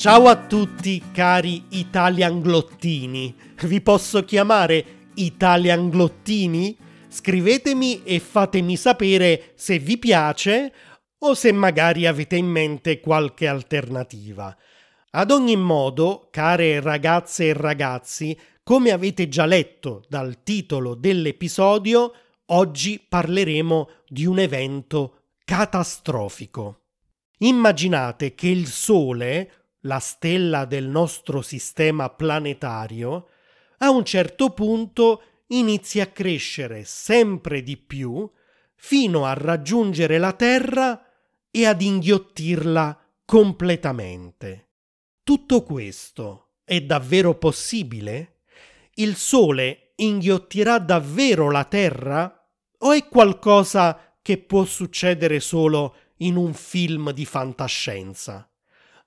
Ciao a tutti cari italianglottini. Vi posso chiamare italianglottini? Scrivetemi e fatemi sapere se vi piace o se magari avete in mente qualche alternativa. Ad ogni modo, care ragazze e ragazzi, come avete già letto dal titolo dell'episodio, oggi parleremo di un evento catastrofico. Immaginate che il Sole, la stella del nostro sistema planetario, a un certo punto inizi a crescere sempre di più fino a raggiungere la Terra e ad inghiottirla completamente. Tutto questo è davvero possibile? Il Sole inghiottirà davvero la Terra? O è qualcosa che può succedere solo in un film di fantascienza?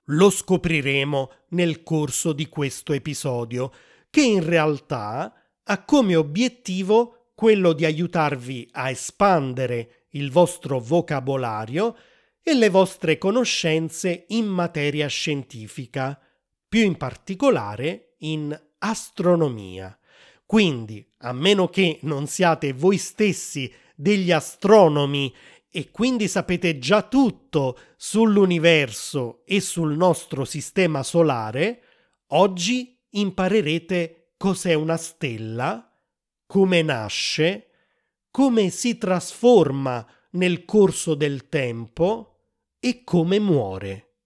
Lo scopriremo nel corso di questo episodio, che in realtà ha come obiettivo quello di aiutarvi a espandere il vostro vocabolario e le vostre conoscenze in materia scientifica, più in particolare in astronomia. Quindi, a meno che non siate voi stessi degli astronomi e quindi sapete già tutto sull'universo e sul nostro sistema solare, oggi imparerete cos'è una stella, come nasce, come si trasforma nel corso del tempo e come muore.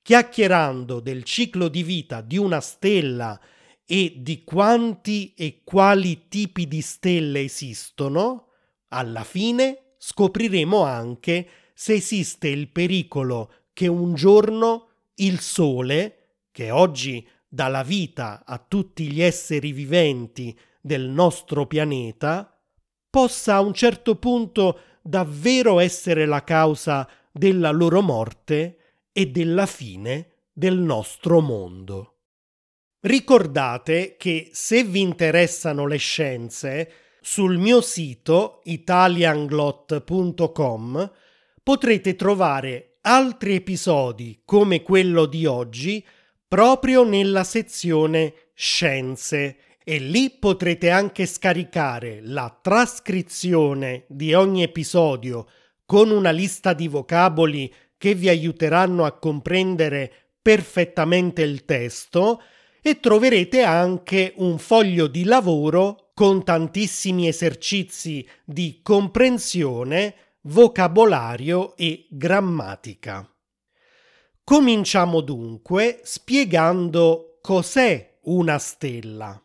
Chiacchierando del ciclo di vita di una stella e di quanti e quali tipi di stelle esistono, alla fine scopriremo anche se esiste il pericolo che un giorno il Sole, che oggi dà la vita a tutti gli esseri viventi del nostro pianeta, possa a un certo punto davvero essere la causa della loro morte e della fine del nostro mondo. Ricordate che se vi interessano le scienze, sul mio sito italianglot.com potrete trovare altri episodi come quello di oggi proprio nella sezione Scienze e lì potrete anche scaricare la trascrizione di ogni episodio con una lista di vocaboli che vi aiuteranno a comprendere perfettamente il testo e troverete anche un foglio di lavoro con tantissimi esercizi di comprensione, vocabolario e grammatica. Cominciamo dunque spiegando cos'è una stella.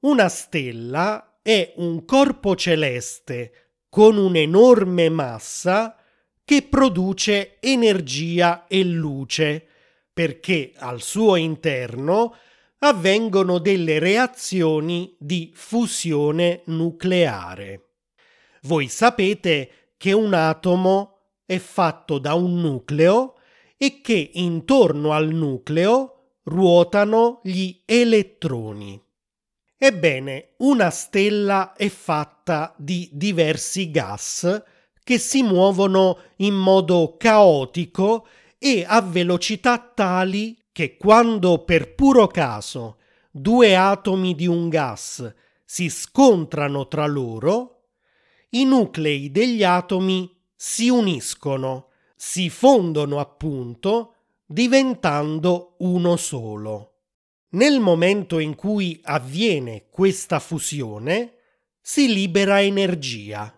Una stella è un corpo celeste con un'enorme massa che produce energia e luce perché al suo interno avvengono delle reazioni di fusione nucleare. Voi sapete che un atomo è fatto da un nucleo e che intorno al nucleo ruotano gli elettroni. Ebbene, una stella è fatta di diversi gas che si muovono in modo caotico e a velocità tali che quando per puro caso due atomi di un gas si scontrano tra loro, i nuclei degli atomi si uniscono, si fondono appunto, diventando uno solo. Nel momento in cui avviene questa fusione, si libera energia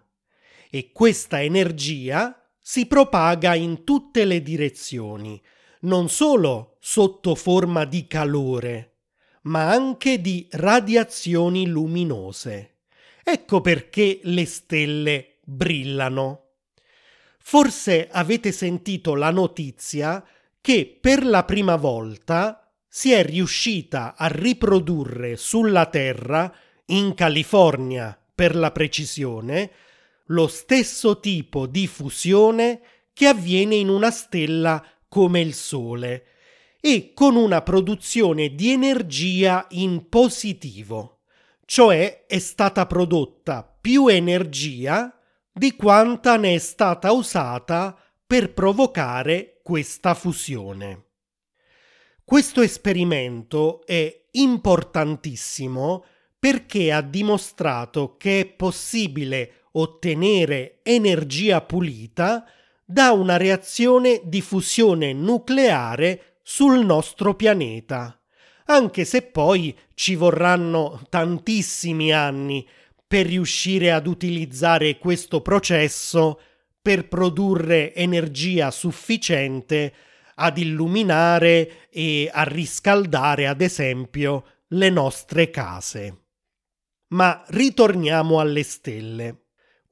e questa energia si propaga in tutte le direzioni, non solo sotto forma di calore, ma anche di radiazioni luminose. Ecco perché le stelle brillano. Forse avete sentito la notizia che per la prima volta si è riuscita a riprodurre sulla Terra, in California per la precisione, lo stesso tipo di fusione che avviene in una stella come il Sole e con una produzione di energia in positivo, cioè è stata prodotta più energia di quanta ne è stata usata per provocare questa fusione. Questo esperimento è importantissimo perché ha dimostrato che è possibile ottenere energia pulita da una reazione di fusione nucleare sul nostro pianeta, anche se poi ci vorranno tantissimi anni per riuscire ad utilizzare questo processo per produrre energia sufficiente ad illuminare e a riscaldare, ad esempio, le nostre case. Ma ritorniamo alle stelle.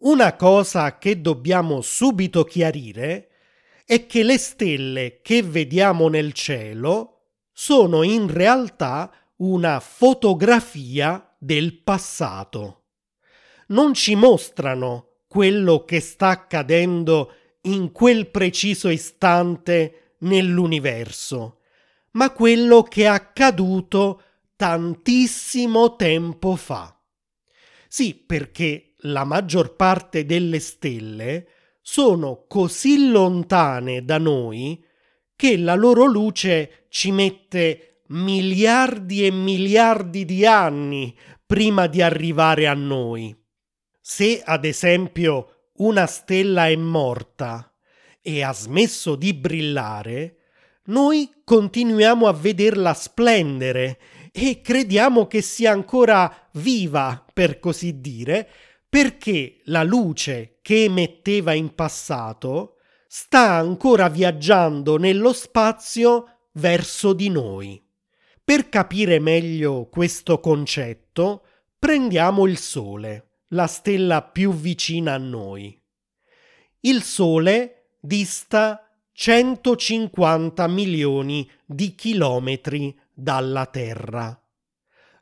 Una cosa che dobbiamo subito chiarire è che le stelle che vediamo nel cielo sono in realtà una fotografia del passato. Non ci mostrano quello che sta accadendo in quel preciso istante nell'universo, ma quello che è accaduto tantissimo tempo fa. Sì, perché la maggior parte delle stelle sono così lontane da noi che la loro luce ci mette miliardi e miliardi di anni prima di arrivare a noi. Se ad esempio una stella è morta e ha smesso di brillare, noi continuiamo a vederla splendere e crediamo che sia ancora viva, per così dire, perché la luce che emetteva in passato sta ancora viaggiando nello spazio verso di noi. Per capire meglio questo concetto, prendiamo il Sole, la stella più vicina a noi. Il Sole dista 150 milioni di chilometri dalla Terra.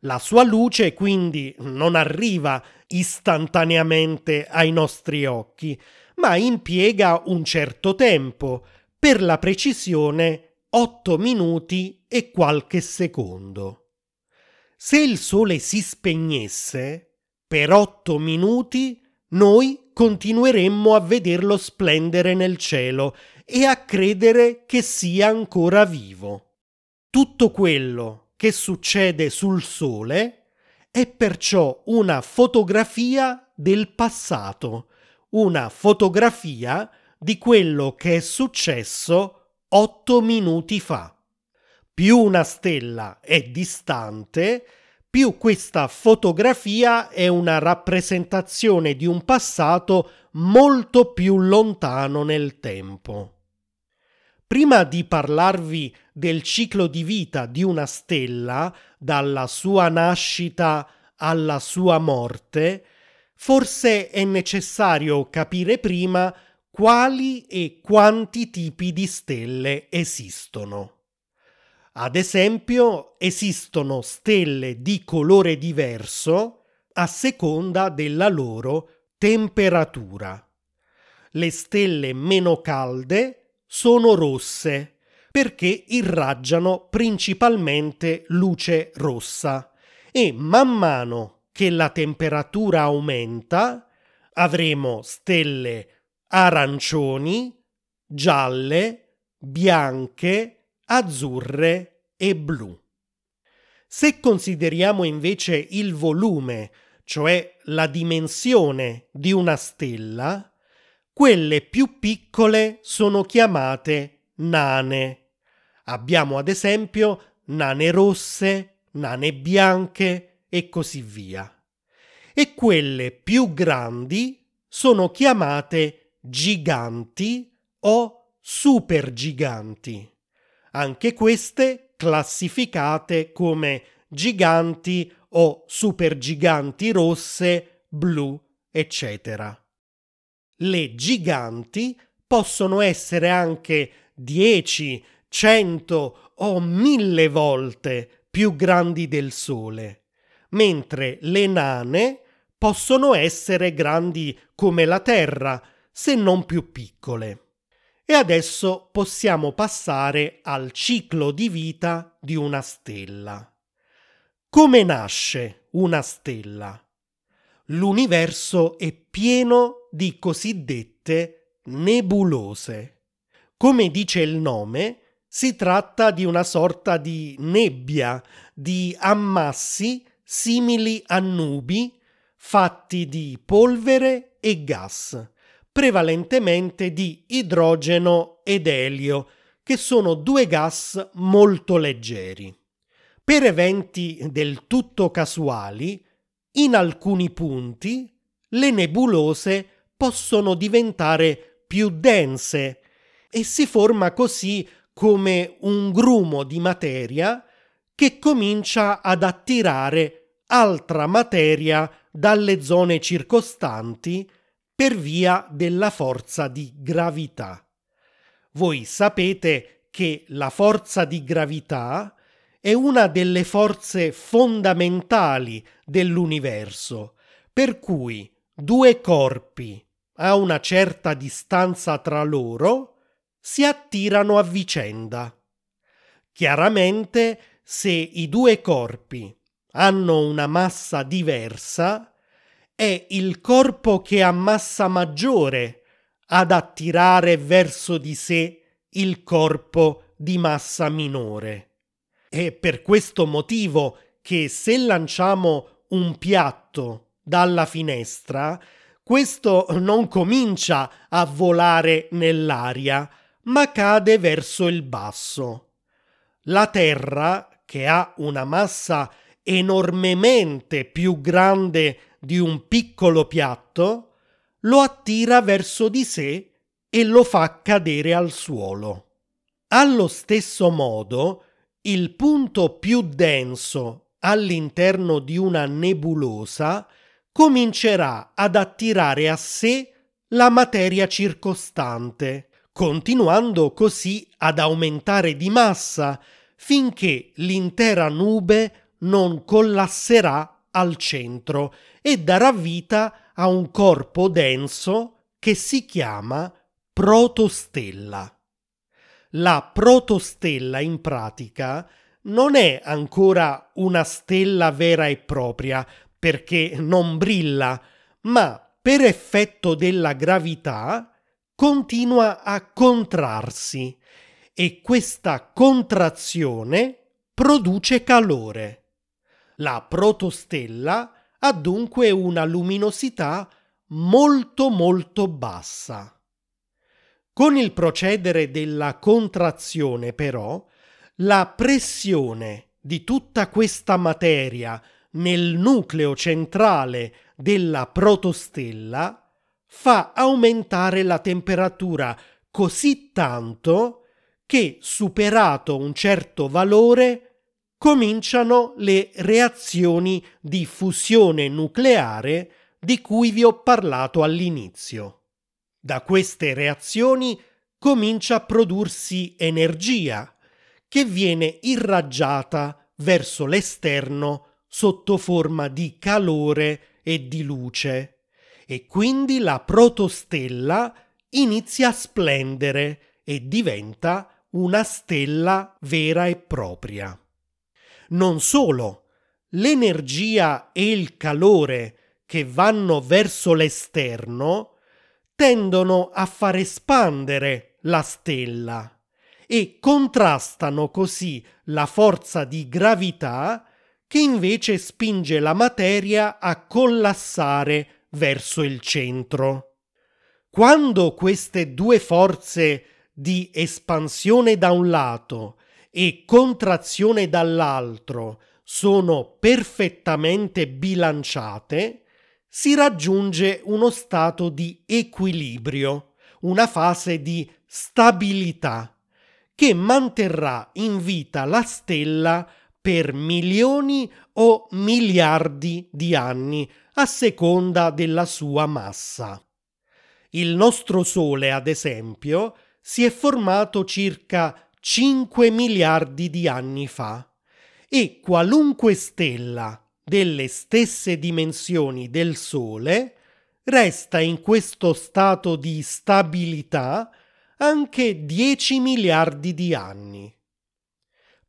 La sua luce quindi non arriva istantaneamente ai nostri occhi, ma impiega un certo tempo, per la precisione 8 minuti e qualche secondo. Se il sole si spegnesse, per 8 minuti noi continueremmo a vederlo splendere nel cielo e a credere che sia ancora vivo. Tutto quello che succede sul Sole è perciò una fotografia del passato, una fotografia di quello che è successo otto minuti fa. Più una stella è distante, più questa fotografia è una rappresentazione di un passato molto più lontano nel tempo. Prima di parlarvi del ciclo di vita di una stella, dalla sua nascita alla sua morte, forse è necessario capire prima quali e quanti tipi di stelle esistono. Ad esempio, esistono stelle di colore diverso a seconda della loro temperatura. Le stelle meno calde sono rosse perché irraggiano principalmente luce rossa e man mano che la temperatura aumenta avremo stelle arancioni, gialle, bianche, azzurre e blu. Se consideriamo invece il volume, cioè la dimensione di una stella, quelle più piccole sono chiamate nane. Abbiamo ad esempio nane rosse, nane bianche e così via. E quelle più grandi sono chiamate giganti o supergiganti. Anche queste classificate come giganti o supergiganti rosse, blu, eccetera le giganti possono essere anche 10, 100 o 1000 volte più grandi del Sole, mentre le nane possono essere grandi come la Terra, se non più piccole. E adesso possiamo passare al ciclo di vita di una stella. Come nasce una stella? L'universo è pieno di cosiddette nebulose. Come dice il nome, Si tratta di una sorta di nebbia, di ammassi simili a nubi fatti di polvere e gas, prevalentemente di idrogeno ed elio, che sono due gas molto leggeri. Per eventi del tutto casuali, in alcuni punti, le nebulose possono diventare più dense e si forma così come un grumo di materia che comincia ad attirare altra materia dalle zone circostanti per via della forza di gravità. Voi sapete che la forza di gravità è una delle forze fondamentali dell'universo, per cui due corpi a una certa distanza tra loro si attirano a vicenda. Chiaramente, se i due corpi hanno una massa diversa, è il corpo che ha massa maggiore ad attirare verso di sé il corpo di massa minore. È per questo motivo che se lanciamo un piatto dalla finestra, questo non comincia a volare nell'aria, ma cade verso il basso. La Terra, che ha una massa enormemente più grande di un piccolo piatto, lo attira verso di sé e lo fa cadere al suolo. Allo stesso modo, il punto più denso all'interno di una nebulosa comincerà ad attirare a sé la materia circostante, continuando così ad aumentare di massa finché l'intera nube non collasserà al centro e darà vita a un corpo denso che si chiama protostella. La protostella in pratica non è ancora una stella vera e propria perché non brilla, ma per effetto della gravità continua a contrarsi e questa contrazione produce calore. La protostella ha dunque una luminosità molto molto bassa. Con il procedere della contrazione, però, la pressione di tutta questa materia nel nucleo centrale della protostella fa aumentare la temperatura così tanto che, superato un certo valore, cominciano le reazioni di fusione nucleare di cui vi ho parlato all'inizio. Da queste reazioni comincia a prodursi energia che viene irraggiata verso l'esterno sotto forma di calore e di luce e quindi la protostella inizia a splendere e diventa una stella vera e propria. Non solo, l'energia e il calore che vanno verso l'esterno tendono a far espandere la stella e contrastano così la forza di gravità che invece spinge la materia a collassare verso il centro. Quando queste due forze di espansione da un lato e contrazione dall'altro sono perfettamente bilanciate, si raggiunge uno stato di equilibrio, una fase di stabilità che manterrà in vita la stella per milioni o miliardi di anni a seconda della sua massa. Il nostro Sole, ad esempio, si è formato circa 5 miliardi di anni fa e qualunque stella delle stesse dimensioni del Sole resta in questo stato di stabilità anche 10 miliardi di anni.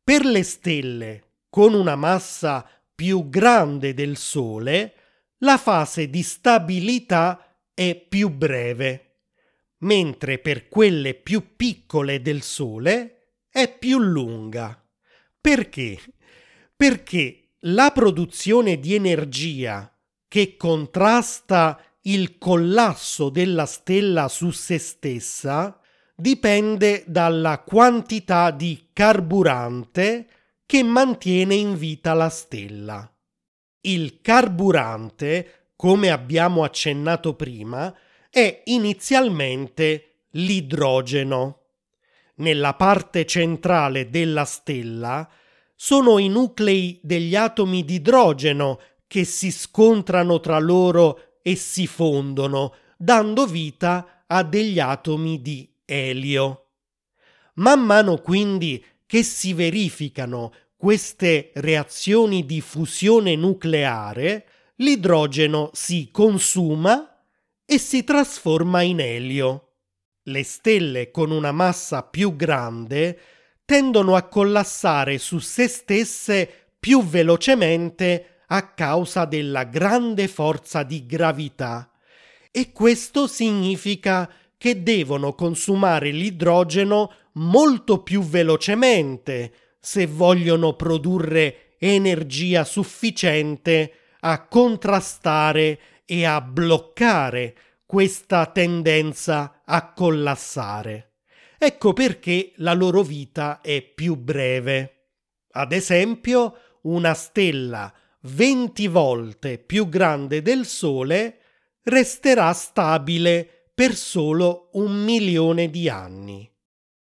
Per le stelle con una massa più grande del Sole, la fase di stabilità è più breve, mentre per quelle più piccole del Sole è più lunga. Perché? Perché la produzione di energia che contrasta il collasso della stella su se stessa dipende dalla quantità di carburante che mantiene in vita la stella. Il carburante, come abbiamo accennato prima, è inizialmente l'idrogeno. Nella parte centrale della stella sono i nuclei degli atomi di idrogeno che si scontrano tra loro e si fondono, dando vita a degli atomi di elio. Man mano quindi che si verificano queste reazioni di fusione nucleare, l'idrogeno si consuma e si trasforma in elio. Le stelle con una massa più grande tendono a collassare su se stesse più velocemente a causa della grande forza di gravità e questo significa che devono consumare l'idrogeno molto più velocemente se vogliono produrre energia sufficiente a contrastare e a bloccare questa tendenza a collassare. Ecco perché la loro vita è più breve. Ad esempio, una stella 20 volte più grande del Sole resterà stabile per solo un milione di anni.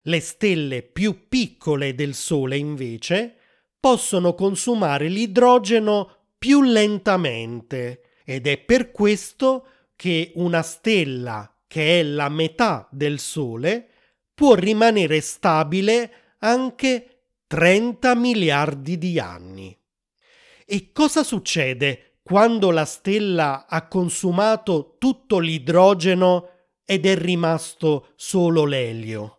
Le stelle più piccole del Sole, invece, possono consumare l'idrogeno più lentamente ed è per questo che una stella che è la metà del Sole può rimanere stabile anche 30 miliardi di anni. E cosa succede quando la stella ha consumato tutto l'idrogeno ed è rimasto solo l'elio?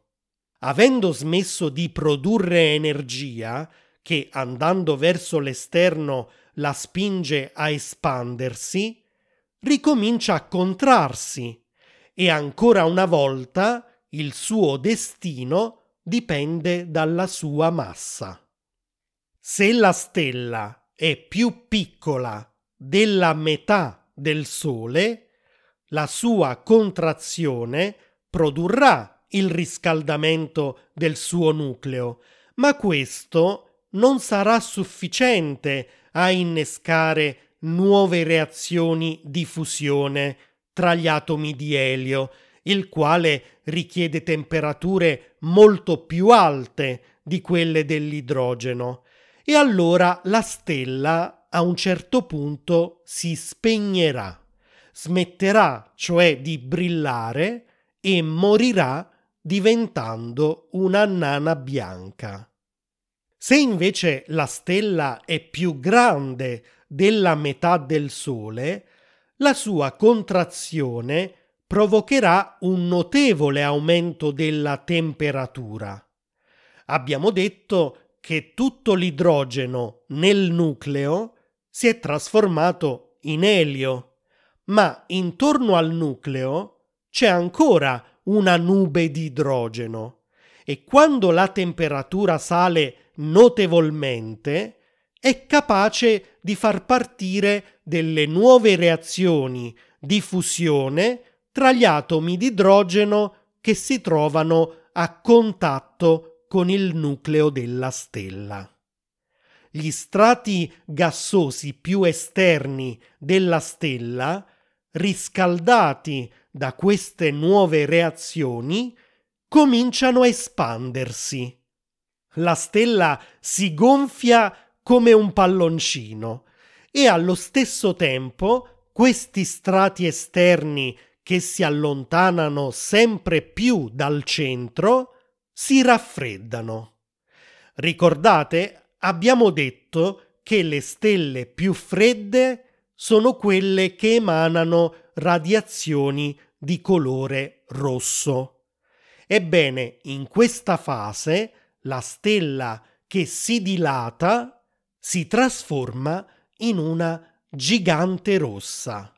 Avendo smesso di produrre energia, che andando verso l'esterno la spinge a espandersi, ricomincia a contrarsi e ancora una volta il suo destino dipende dalla sua massa. Se la stella è più piccola della metà del Sole, la sua contrazione produrrà il riscaldamento del suo nucleo, ma questo non sarà sufficiente a innescare nuove reazioni di fusione tra gli atomi di elio, il quale richiede temperature molto più alte di quelle dell'idrogeno. E allora la stella a un certo punto si spegnerà, smetterà cioè di brillare e morirà diventando una nana bianca. Se invece la stella è più grande della metà del Sole, la sua contrazione provocherà un notevole aumento della temperatura. Abbiamo detto che tutto l'idrogeno nel nucleo si è trasformato in elio, ma intorno al nucleo c'è ancora una nube di idrogeno e quando la temperatura sale notevolmente è capace di far partire delle nuove reazioni di fusione tra gli atomi di idrogeno che si trovano a contatto con il nucleo della stella. Gli strati gassosi più esterni della stella, riscaldati da queste nuove reazioni cominciano a espandersi. La stella si gonfia come un palloncino e allo stesso tempo questi strati esterni che si allontanano sempre più dal centro si raffreddano. Ricordate, abbiamo detto che le stelle più fredde sono quelle che emanano radiazioni di colore rosso. Ebbene, in questa fase la stella che si dilata si trasforma in una gigante rossa.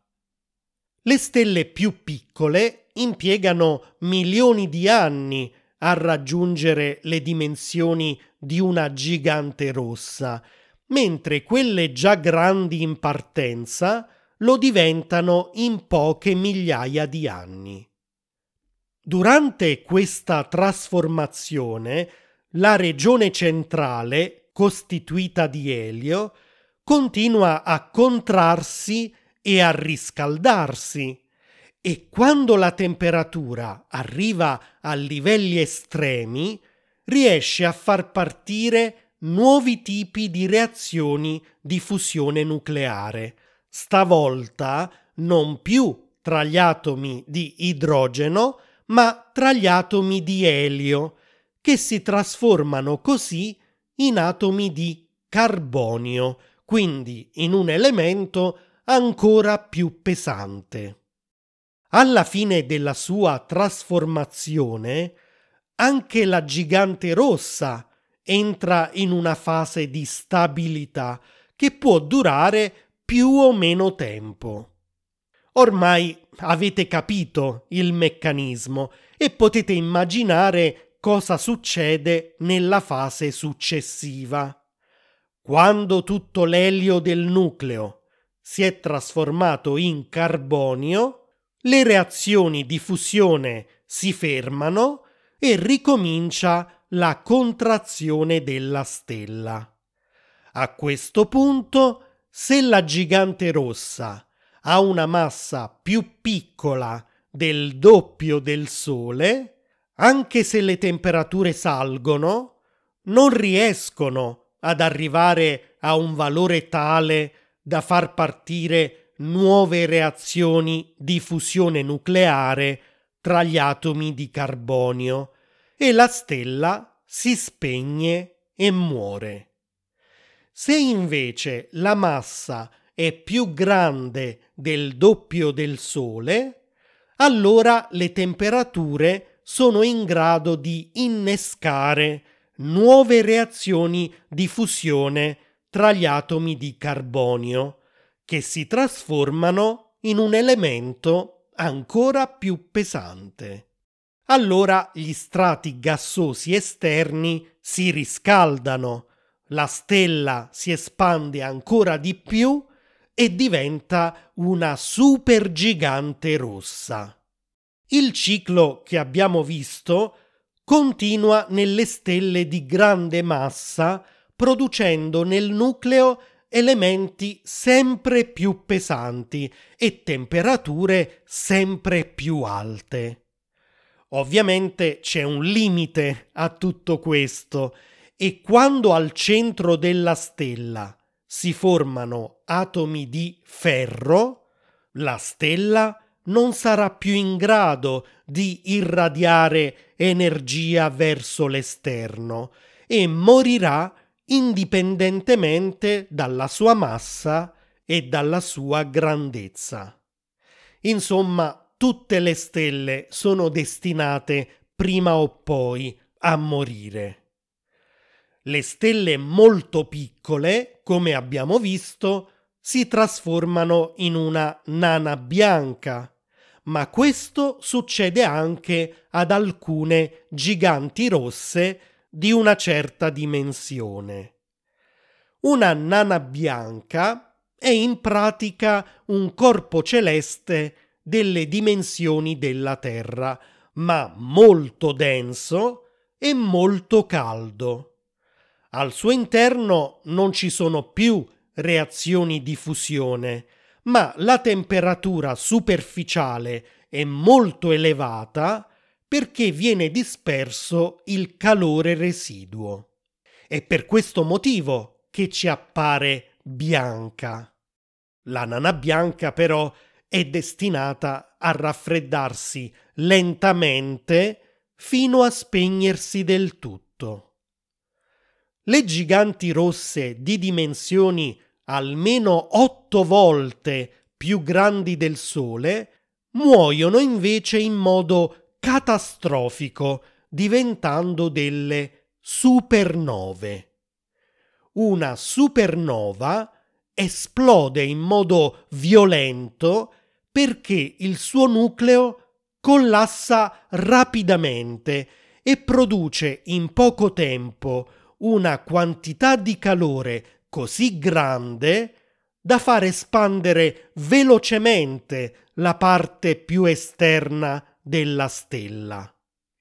Le stelle più piccole impiegano milioni di anni a raggiungere le dimensioni di una gigante rossa, mentre quelle già grandi in partenza lo diventano in poche migliaia di anni. Durante questa trasformazione, la regione centrale, costituita di elio, continua a contrarsi e a riscaldarsi e quando la temperatura arriva a livelli estremi riesce a far partire nuovi tipi di reazioni di fusione nucleare, stavolta non più tra gli atomi di idrogeno, ma tra gli atomi di elio, che si trasformano così in atomi di carbonio, quindi in un elemento ancora più pesante. Alla fine della sua trasformazione, anche la gigante rossa entra in una fase di stabilità che può durare più o meno tempo. Ormai avete capito il meccanismo e potete immaginare cosa succede nella fase successiva. Quando tutto l'elio del nucleo si è trasformato in carbonio, le reazioni di fusione si fermano e ricomincia la contrazione della stella. A questo punto, se la gigante rossa ha una massa più piccola del doppio del Sole, anche se le temperature salgono, non riescono ad arrivare a un valore tale da far partire nuove reazioni di fusione nucleare tra gli atomi di carbonio e la stella si spegne e muore. Se invece la massa è più grande del doppio del Sole, allora le temperature sono in grado di innescare nuove reazioni di fusione tra gli atomi di carbonio, che si trasformano in un elemento ancora più pesante. Allora gli strati gassosi esterni si riscaldano, la stella si espande ancora di più e diventa una supergigante rossa. Il ciclo che abbiamo visto continua nelle stelle di grande massa, producendo nel nucleo elementi sempre più pesanti e temperature sempre più alte. Ovviamente c'è un limite a tutto questo e quando al centro della stella si formano atomi di ferro, la stella non sarà più in grado di irradiare energia verso l'esterno e morirà indipendentemente dalla sua massa e dalla sua grandezza. Insomma, tutte le stelle sono destinate prima o poi a morire. Le stelle molto piccole, come abbiamo visto, si trasformano in una nana bianca, ma questo succede anche ad alcune giganti rosse di una certa dimensione. Una nana bianca è in pratica un corpo celeste delle dimensioni della Terra, ma molto denso e molto caldo. Al suo interno non ci sono più reazioni di fusione, ma la temperatura superficiale è molto elevata perché viene disperso il calore residuo. È per questo motivo che ci appare bianca. La nana bianca però è destinata a raffreddarsi lentamente fino a spegnersi del tutto. Le giganti rosse di dimensioni almeno otto volte più grandi del Sole muoiono invece in modo catastrofico, diventando delle supernove. Una supernova esplode in modo violento perché il suo nucleo collassa rapidamente e produce in poco tempo una quantità di calore così grande da far espandere velocemente la parte più esterna della stella.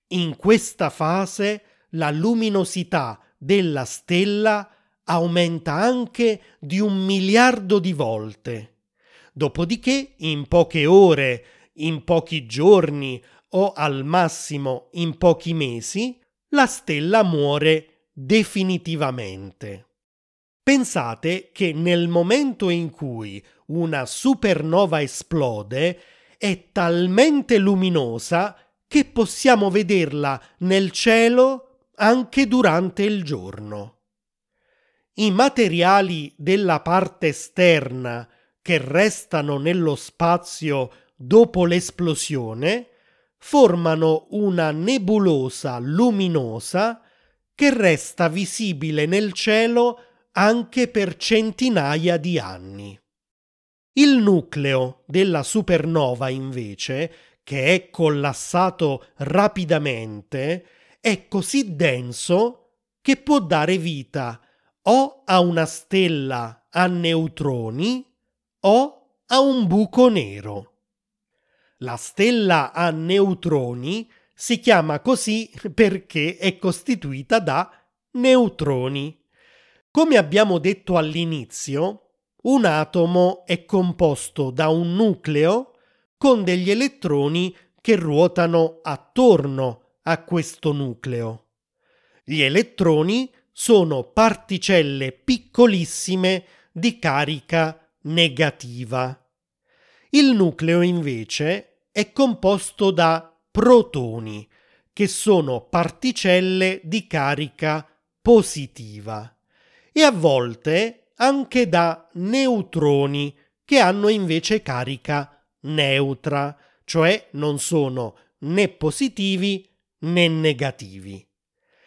In questa fase la luminosità della stella aumenta anche di un miliardo di volte. Dopodiché, in poche ore, in pochi giorni o al massimo in pochi mesi, la stella muore definitivamente. Pensate che nel momento in cui una supernova esplode, è talmente luminosa che possiamo vederla nel cielo anche durante il giorno. I materiali della parte esterna che restano nello spazio dopo l'esplosione formano una nebulosa luminosa che resta visibile nel cielo anche per centinaia di anni. Il nucleo della supernova, invece, che è collassato rapidamente, è così denso che può dare vita o a una stella a neutroni o a un buco nero. La stella a neutroni si chiama così perché è costituita da neutroni. Come abbiamo detto all'inizio, un atomo è composto da un nucleo con degli elettroni che ruotano attorno a questo nucleo. Gli elettroni sono particelle piccolissime di carica negativa. Il nucleo invece è composto da protoni, che sono particelle di carica positiva, e a volte anche da neutroni, che hanno invece carica neutra, cioè non sono né positivi né negativi.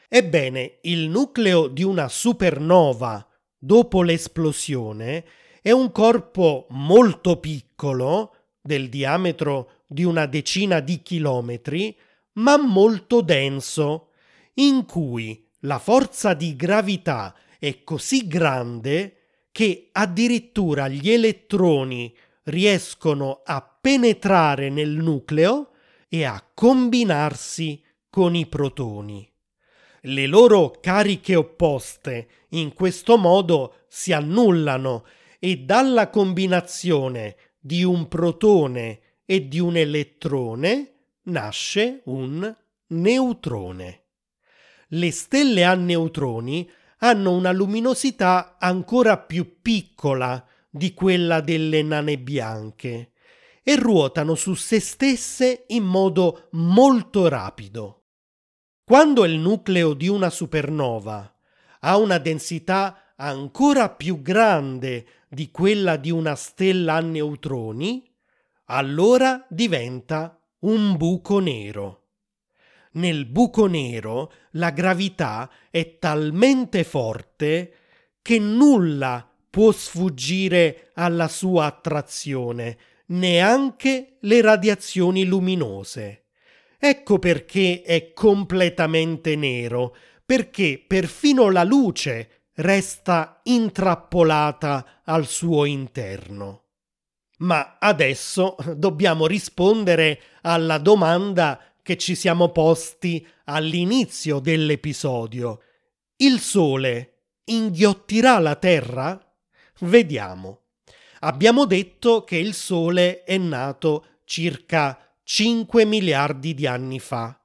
Ebbene, il nucleo di una supernova dopo l'esplosione è un corpo molto piccolo, del diametro di una decina di chilometri, ma molto denso, in cui la forza di gravità è così grande che addirittura gli elettroni riescono a penetrare nel nucleo e a combinarsi con i protoni. Le loro cariche opposte in questo modo si annullano e dalla combinazione di un protone e di un elettrone nasce un neutrone. Le stelle a neutroni hanno una luminosità ancora più piccola di quella delle nane bianche e ruotano su se stesse in modo molto rapido. Quando il nucleo di una supernova ha una densità ancora più grande di quella di una stella a neutroni, allora diventa un buco nero. Nel buco nero la gravità è talmente forte che nulla può sfuggire alla sua attrazione, neanche le radiazioni luminose. Ecco perché è completamente nero, perché perfino la luce resta intrappolata al suo interno. Ma adesso dobbiamo rispondere alla domanda che ci siamo posti all'inizio dell'episodio. Il Sole inghiottirà la Terra? Vediamo. Abbiamo detto che il Sole è nato circa 5 miliardi di anni fa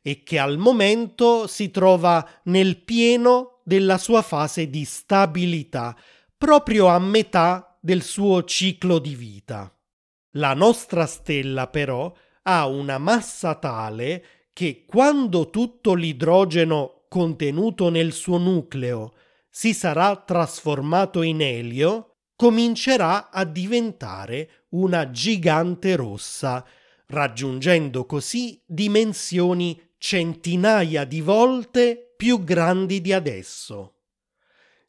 e che al momento si trova nel pieno della sua fase di stabilità, proprio a metà del suo ciclo di vita. La nostra stella però ha una massa tale che quando tutto l'idrogeno contenuto nel suo nucleo si sarà trasformato in elio, comincerà a diventare una gigante rossa, raggiungendo così dimensioni centinaia di volte più grandi di adesso.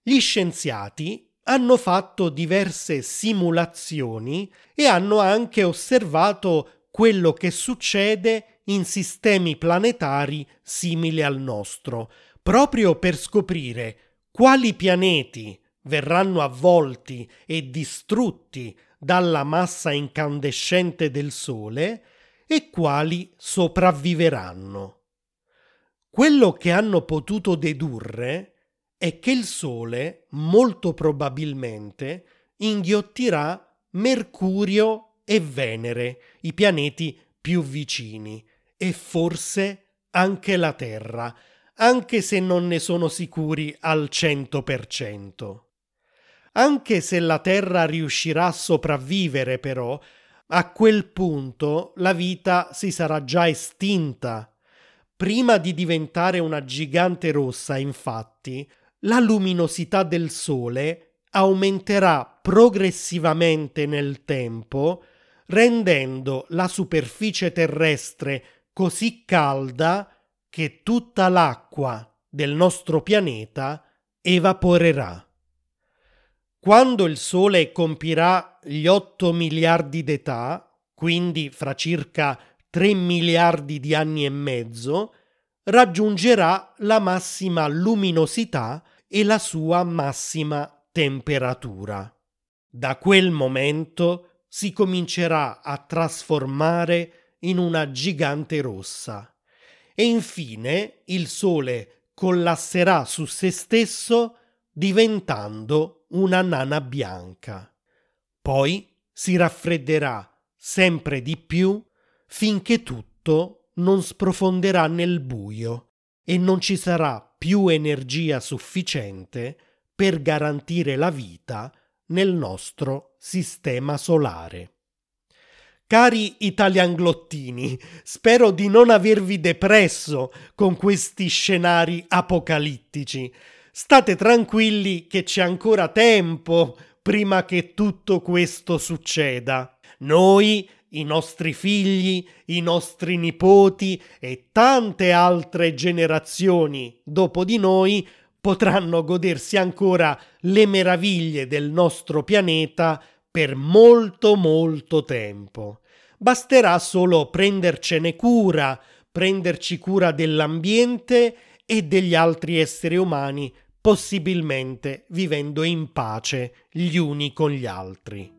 Gli scienziati hanno fatto diverse simulazioni e hanno anche osservato quello che succede in sistemi planetari simili al nostro, proprio per scoprire quali pianeti verranno avvolti e distrutti dalla massa incandescente del Sole e quali sopravviveranno. Quello che hanno potuto dedurre è che il Sole molto probabilmente inghiottirà Mercurio e Venere, i pianeti più vicini, e forse anche la Terra, anche se non ne sono sicuri al 100%. Anche se la Terra riuscirà a sopravvivere, però, a quel punto la vita si sarà già estinta. Prima di diventare una gigante rossa, infatti, la luminosità del Sole aumenterà progressivamente nel tempo, rendendo la superficie terrestre così calda che tutta l'acqua del nostro pianeta evaporerà. Quando il Sole compirà gli 8 miliardi d'età, quindi fra circa 3 miliardi di anni e mezzo, raggiungerà la massima luminosità e la sua massima temperatura. Da quel momento si comincerà a trasformare in una gigante rossa e infine il Sole collasserà su se stesso diventando una nana bianca. Poi si raffredderà sempre di più finché tutto non sprofonderà nel buio e non ci sarà più energia sufficiente per garantire la vita nel nostro sistema solare. Cari italianglottini, spero di non avervi depresso con questi scenari apocalittici. State tranquilli che c'è ancora tempo prima che tutto questo succeda. Noi, i nostri figli, i nostri nipoti e tante altre generazioni dopo di noi potranno godersi ancora le meraviglie del nostro pianeta per molto molto tempo. Basterà solo prendercene cura, prenderci cura dell'ambiente e degli altri esseri umani, possibilmente vivendo in pace gli uni con gli altri.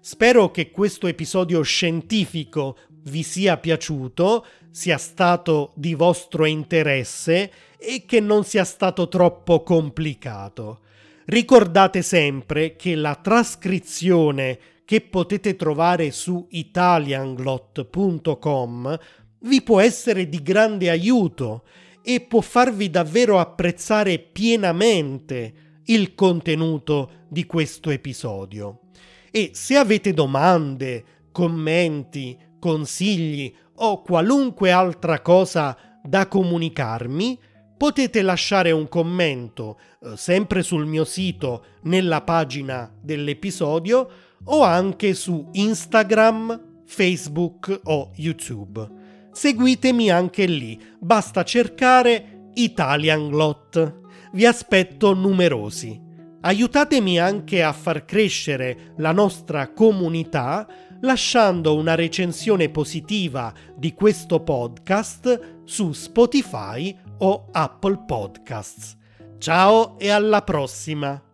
Spero che questo episodio scientifico vi sia piaciuto, sia stato di vostro interesse e che non sia stato troppo complicato. Ricordate sempre che la trascrizione che potete trovare su italianglot.com vi può essere di grande aiuto e può farvi davvero apprezzare pienamente il contenuto di questo episodio. E se avete domande, commenti, consigli o qualunque altra cosa da comunicarmi, potete lasciare un commento eh, sempre sul mio sito nella pagina dell'episodio o anche su Instagram, Facebook o YouTube. Seguitemi anche lì, basta cercare Italian Glot. Vi aspetto numerosi. Aiutatemi anche a far crescere la nostra comunità lasciando una recensione positiva di questo podcast su Spotify o Apple Podcasts. Ciao e alla prossima!